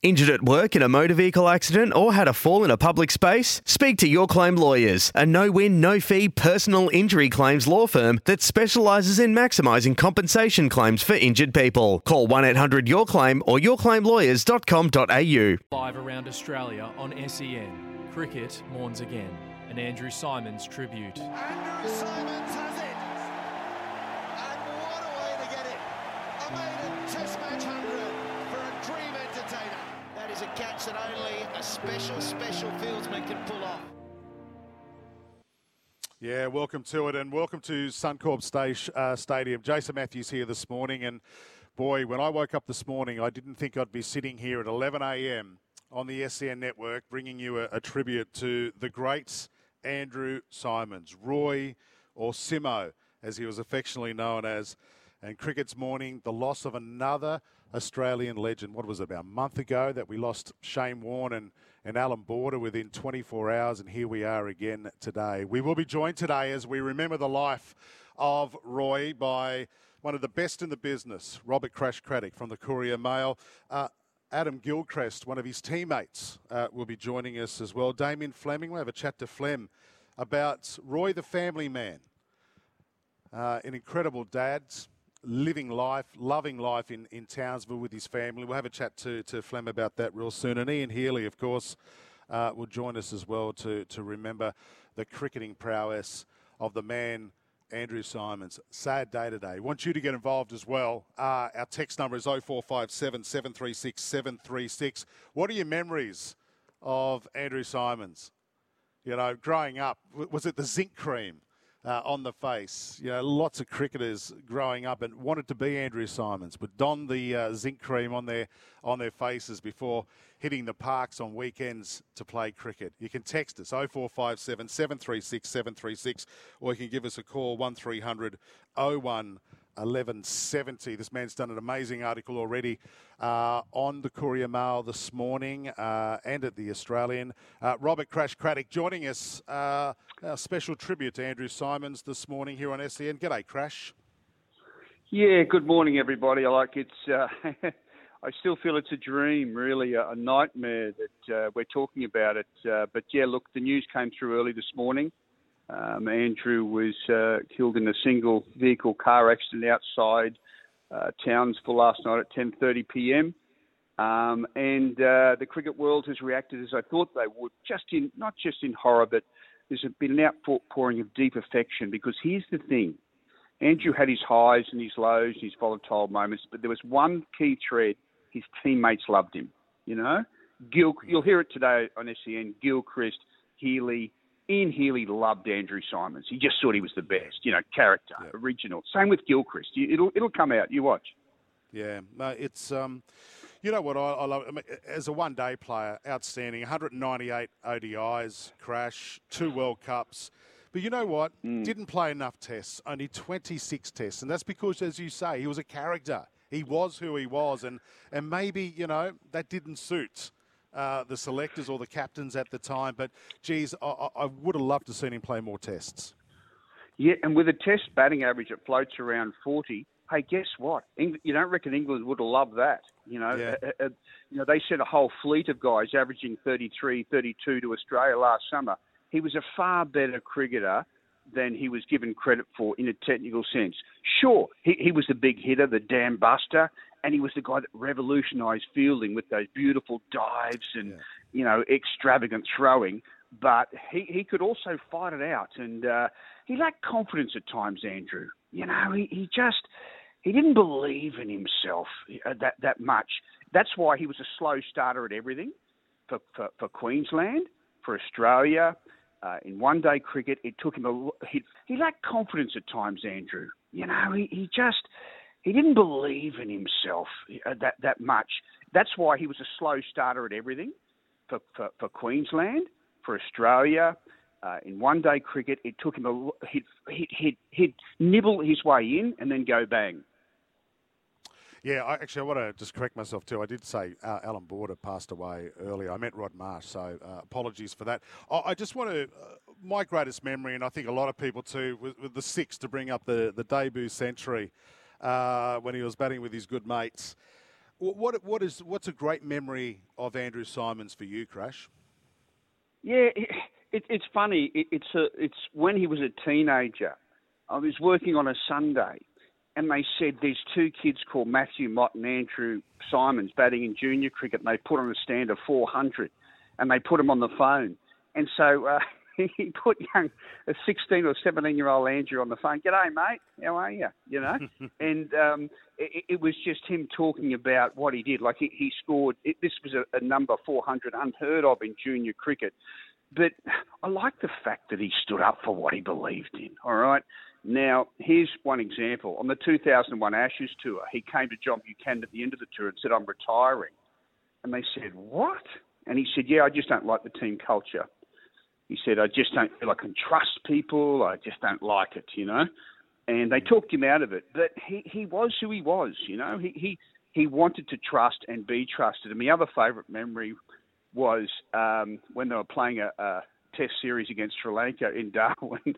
Injured at work in a motor vehicle accident or had a fall in a public space? Speak to Your Claim Lawyers, a no win, no fee personal injury claims law firm that specialises in maximising compensation claims for injured people. Call 1 800 Your Claim or yourclaimlawyers.com.au. Live around Australia on SEN. Cricket mourns again. An Andrew Symonds tribute. Andrew Symonds has it. And what a way to get it. A maiden test match 100 That is a catch that only a special, special fieldsman can pull off. Yeah, welcome to it, and welcome to Suncorp Station, uh, Stadium. Jason Matthews here this morning, and boy, when I woke up this morning, I didn't think I'd be sitting here at 11 a.m. on the SEN network, bringing you a, a tribute to the greats Andrew Symonds, Roy, or Simo, as he was affectionately known as. And cricket's morning, the loss of another Australian legend. What was it, about a month ago that we lost Shane Warne and, and Alan Border within 24 hours, and here we are again today. We will be joined today as we remember the life of Roy by one of the best in the business, Robert Crash Craddock from the Courier Mail. Uh, Adam Gilchrist, one of his teammates, uh, will be joining us as well. Damien Fleming, we'll have a chat to Flem about Roy the family man. Uh, an incredible dad, living life, loving life in, in Townsville with his family. We'll have a chat to, to Flem about that real soon. And Ian Healy, of course, uh, will join us as well to, to remember the cricketing prowess of the man Andrew Symonds. Sad day today. Want you to get involved as well. Uh, our text number is 0457 736 736. What are your memories of Andrew Symonds? You know, growing up, was it the zinc cream uh, on the face? You know, lots of cricketers growing up and wanted to be Andrew Symonds, but donned the uh, zinc cream on their on their faces before hitting the parks on weekends to play cricket. You can text us 0457 736 736 or you can give us a call 1300 01 1170. This man's done an amazing article already uh, on the Courier Mail this morning uh, and at the Australian. Uh, Robert Crash Craddock joining us. Uh, a special tribute to Andrew Symonds this morning here on SEN. G'day, Crash. Yeah, good morning, everybody. I like it's. Uh, I still feel it's a dream, really, a, a nightmare that uh, we're talking about it. but yeah, look, the news came through early this morning. Um, Andrew was uh, killed in a single vehicle car accident outside uh, Townsville last night at 10:30 p.m. Um, and uh, the cricket world has reacted as I thought they would, just in not just in horror, but there's been an outpouring of deep affection. Because here's the thing: Andrew had his highs and his lows, his volatile moments, but there was one key thread: his teammates loved him. You know, Gil, you'll hear it today on SEN. Gilchrist, Healy, Ian Healy loved Andrew Symonds. He just thought he was the best, you know, character, yeah. original. Same with Gilchrist. It'll it'll come out. You watch. Yeah, no, it's um, you know what I, I love I mean, as a one-day player, outstanding. 198 ODIs, crash, two World Cups. But you know what? Mm. Didn't play enough tests, only 26 tests. And that's because, as you say, he was a character. He was who he was. And, and maybe, you know, that didn't suit uh, the selectors or the captains at the time. But, geez, I, I would have loved to seen him play more tests. Yeah, and with a test batting average that floats around 40, hey, guess what? England, you don't reckon England would have loved that? You know, yeah. uh, uh, you know, they sent a whole fleet of guys averaging 33, 32 to Australia last summer. He was a far better cricketer than he was given credit for in a technical sense. Sure, he, he was the big hitter, the dam buster, and he was the guy that revolutionised fielding with those beautiful dives and yeah. you know extravagant throwing. But he he could also fight it out, and uh, he lacked confidence at times. Andrew, you know, he, he just he didn't believe in himself uh, that that much. That's why he was a slow starter at everything for for, for Queensland, for Australia. Uh, in one day cricket, it took him a he, he lacked confidence at times. Andrew, you know, he, he just he didn't believe in himself uh, that that much. That's why he was a slow starter at everything for, for, for Queensland, for Australia. Uh, in one day cricket, it took him a he'd, he'd, he'd, nibble his way in and then go bang. Yeah, I, actually, I want to just correct myself too. I did say uh, Alan Border passed away earlier. I meant Rod Marsh, so uh, apologies for that. I, I just want to, uh, my greatest memory, and I think a lot of people too, was, was the six to bring up the, the debut century uh, when he was batting with his good mates. What, what is, what's a great memory of Andrew Symonds for you, Crash? Yeah, it, it's funny. It, it's, a, it's when he was a teenager. I was working on a Sunday and they said there's two kids called Matthew Mott and Andrew Symonds batting in junior cricket, and they put on a stand of 400, and they put them on the phone. And so uh, he put young, a 16 or 17 year old Andrew on the phone. G'day, mate. How are you? You know, and um, it, it, was just him talking about what he did. Like he, he scored. It, this was a, a number 400, unheard of in junior cricket. But I like the fact that he stood up for what he believed in. All right. Now, here's one example. On the 2001 Ashes tour, he came to John Buchanan at the end of the tour and said, I'm retiring. And they said, What? And he said, Yeah, I just don't like the team culture. He said, I just don't feel I can trust people. I just don't like it, you know. And they talked him out of it. But he, he was who he was, you know. He, he, he wanted to trust and be trusted. And my other favourite memory was um, when they were playing a, a test series against Sri Lanka in Darwin.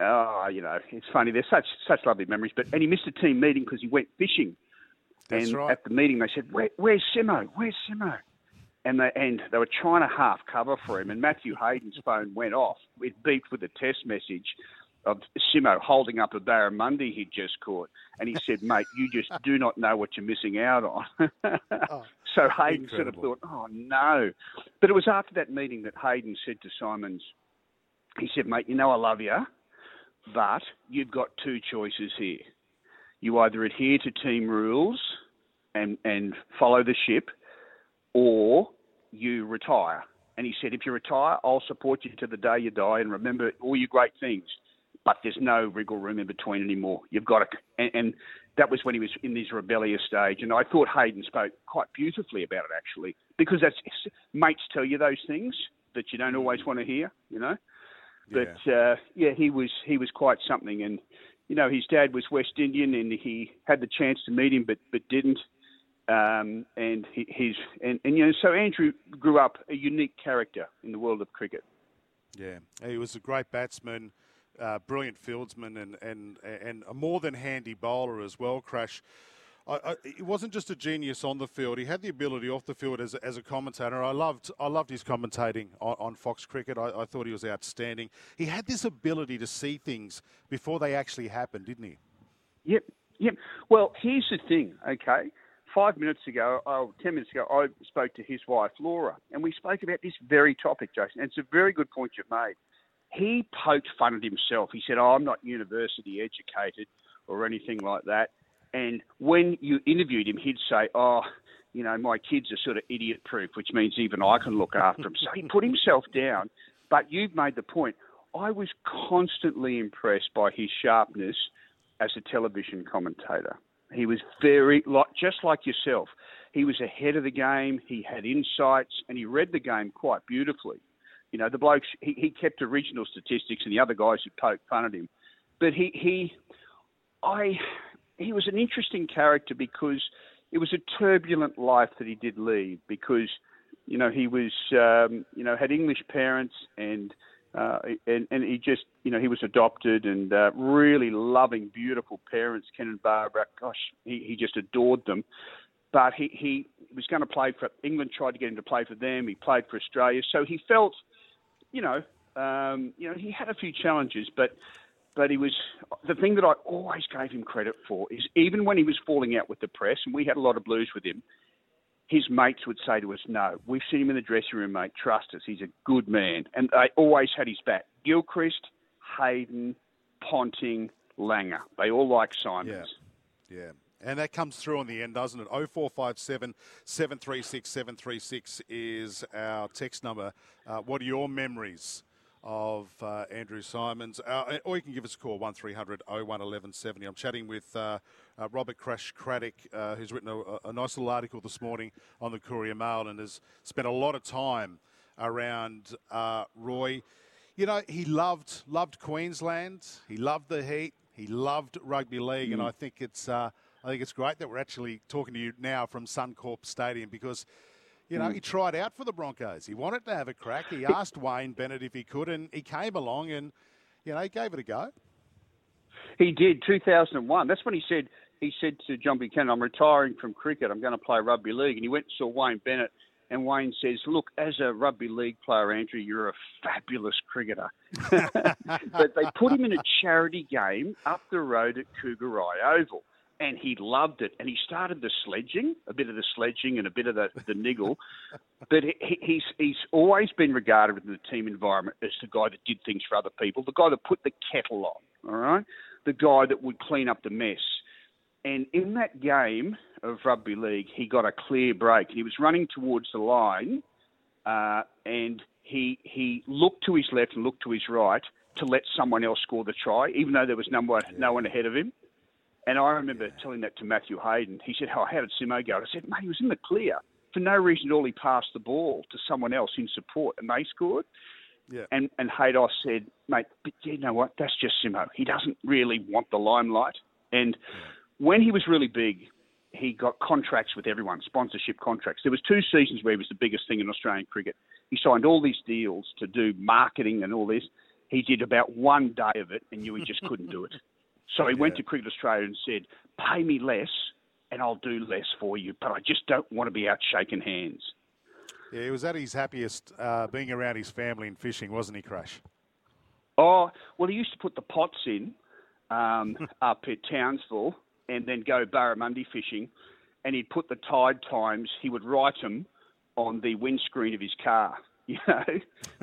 oh, you know, it's funny. There's such such lovely memories. But and he missed a team meeting because he went fishing. That's and right. at the meeting, they said, Where, "Where's Simo? Where's Simo?" And they and they were trying to half cover for him. And Matthew Hayden's phone went off. It beeped with a test message of Simo holding up a barramundi he'd just caught. And he said, "Mate, you just do not know what you're missing out on." Oh, so Hayden sort of thought, "Oh no!" But it was after that meeting that Hayden said to Symonds, he said, "Mate, you know I love you." But you've got two choices here. You either adhere to team rules and, and follow the ship, or you retire. And he said, if you retire, I'll support you to the day you die and remember all your great things. But there's no wriggle room in between anymore. You've got to, and, and that was when he was in this rebellious stage. And I thought Hayden spoke quite beautifully about it, actually, because that's mates tell you those things that you don't always want to hear, you know. But uh, yeah, he was he was quite something, and you know his dad was West Indian, and he had the chance to meet him, but but didn't. Um, and he, his and, and you know so Andrew grew up a unique character in the world of cricket. Yeah, he was a great batsman, uh, brilliant fieldsman, and, and and a more than handy bowler as well. Crash. I, I, he wasn't just a genius on the field; he had the ability off the field as a, as a commentator. I loved I loved his commentating on, on Fox Cricket. I, I thought he was outstanding. He had this ability to see things before they actually happened, didn't he? Yep, yep. Well, here's the thing. Okay, five minutes ago, oh, ten minutes ago, I spoke to his wife Laura, and we spoke about this very topic, Jason. And it's a very good point you've made. He poked fun at himself. He said, "Oh, I'm not university educated or anything like that." And when you interviewed him, he'd say, "Oh, you know, my kids are sort of idiot-proof, which means even I can look after them." So he put himself down. But you've made the point. I was constantly impressed by his sharpness as a television commentator. He was very, like, just like yourself. He was ahead of the game. He had insights, and he read the game quite beautifully. You know, the blokes he, he kept original statistics, and the other guys who poked fun at him. But he, he, I, he was an interesting character because it was a turbulent life that he did lead. Because, you know, he was, um, you know, had English parents and. Uh, and, and he just, you know, he was adopted and uh, really loving, beautiful parents, Ken and Barbara. Gosh, he, he just adored them. But he, he was going to play for England, tried to get him to play for them. He played for Australia. So he felt, you know, um, you know, he had a few challenges, but but he was the thing that I always gave him credit for is even when he was falling out with the press, and we had a lot of blues with him, his mates would say to us, "No, we've seen him in the dressing room, mate. Trust us, he's a good man." And they always had his back. Gilchrist, Hayden, Ponting, Langer, they all like Symonds. Yeah, yeah. And that comes through in the end, doesn't it? 0457 736 736 is our text number. Uh, what are your memories of uh, Andrew Symonds? Uh, or you can give us a call, 1300 01 1170. I'm chatting with uh, uh, Robert Crash Craddock, uh, who's written a, a, nice little article this morning on the Courier Mail and has spent a lot of time around uh, Roy. You know, he loved loved Queensland. He loved the heat. He loved rugby league, mm. and I think it's I think it's great that we're actually talking to you now from Suncorp Stadium because you know, mm. he tried out for the Broncos. He wanted to have a crack. He asked Wayne Bennett if he could, and he came along and, you know, he gave it a go. He did, 2001. That's when he said he said to John Buchanan, "I'm retiring from cricket. I'm going to play rugby league." And he went and saw Wayne Bennett, and Wayne says, "Look, as a rugby league player, Andrew, you're a fabulous cricketer." but they put him in a charity game up the road at Kougari Oval and he loved it. And he started the sledging, a bit of the sledging and a bit of the, the niggle. but he, he's he's always been regarded in the team environment as the guy that did things for other people, the guy that put the kettle on, all right, the guy that would clean up the mess. And in that game of rugby league, he got a clear break. He was running towards the line, uh, and he he looked to his left and looked to his right to let someone else score the try, even though there was no one, no one ahead of him. And I remember telling that to Matthew Hayden. He said, "Oh, how did Simo go?" I said, "Mate, he was in the clear for no reason at all. He passed the ball to someone else in support, and they scored." Yeah. And and Haydos said, "Mate, but you know what? That's just Simo. He doesn't really want the limelight." And when he was really big, he got contracts with everyone, sponsorship contracts. There was two seasons where he was the biggest thing in Australian cricket. He signed all these deals to do marketing and all this. He did about one day of it and knew he just couldn't do it. So he yeah. went to Cricket Australia and said, "Pay me less, and I'll do less for you, but I just don't want to be out shaking hands." Yeah, he was at his happiest uh, being around his family and fishing, wasn't he, Crash? Oh, well, he used to put the pots in um, up at Townsville and then go barramundi fishing, and he'd put the tide times. He would write them on the windscreen of his car. You know,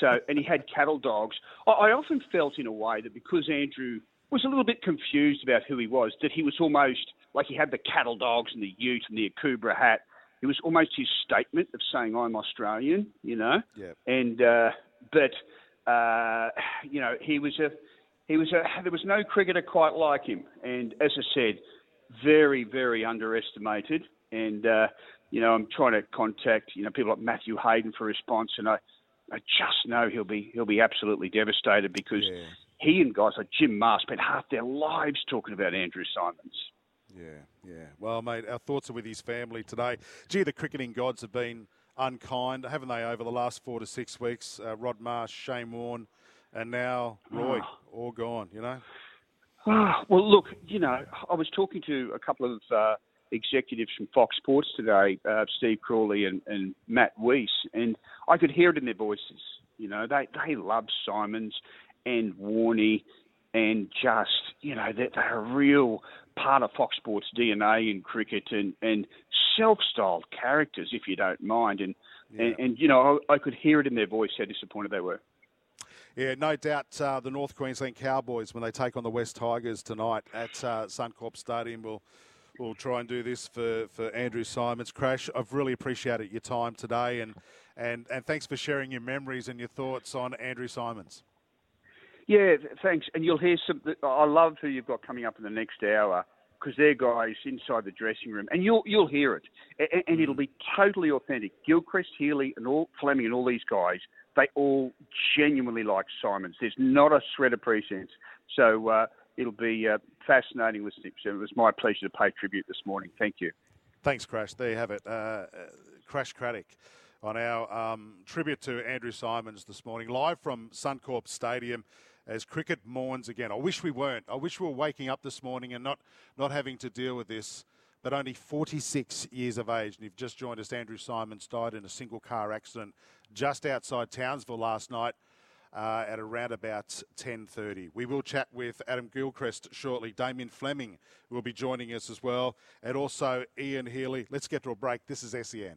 so and he had cattle dogs. I, I often felt in a way that because Andrew was a little bit confused about who he was. That he was almost like he had the cattle dogs and the ute and the Akubra hat. It was almost his statement of saying I'm Australian, you know. Yeah. And uh, but uh, you know he was a he was a there was no cricketer quite like him. And as I said, very very underestimated. And uh, you know I'm trying to contact you know people like Matthew Hayden for response, and I I just know he'll be he'll be absolutely devastated because yeah he and guys like Jim Maher spent half their lives talking about Andrew Symonds. Yeah, yeah. Well, mate, our thoughts are with his family today. Gee, the cricketing gods have been unkind, haven't they, over the last four to six weeks? Uh, Rod Marsh, Shane Warne, and now Roy, oh. all gone, you know? Oh, well, look, you know, I was talking to a couple of uh, executives from Fox Sports today, uh, Steve Crawley and, and Matt Weiss, and I could hear it in their voices. You know, they, they love Symonds and Warney and just, you know, they're, they're a real part of Fox Sports DNA in cricket and, and self-styled characters, if you don't mind. And, yeah. and, and, you know, I, I, could hear it in their voice how disappointed they were. Yeah, no doubt uh, the North Queensland Cowboys, when they take on the West Tigers tonight at uh, Suncorp Stadium, will will try and do this for, for Andrew Symonds. Crash, I've really appreciated your time today and, and, and thanks for sharing your memories and your thoughts on Andrew Symonds. Yeah, thanks. And you'll hear some. I love who you've got coming up in the next hour because they're guys inside the dressing room, and you'll you'll hear it, and, and it'll be totally authentic. Gilchrist, Healy, and all Fleming, and all these guys, they all genuinely like Symonds. There's not a shred of pretense. So uh, it'll be uh, fascinating listening. So it was my pleasure to pay tribute this morning. Thank you. Thanks, Crash. There you have it. Uh, uh Crash Craddock on our um, tribute to Andrew Symonds this morning, live from Suncorp Stadium as cricket mourns again. I wish we weren't. I wish we were waking up this morning and not, not having to deal with this. But only 46 years of age, and you've just joined us. Andrew Symonds died in a single car accident just outside Townsville last night. Uh, at around about 10.30. We will chat with Adam Gilchrist shortly. Damien Fleming will be joining us as well. And also Ian Healy. Let's get to a break. This is SEN.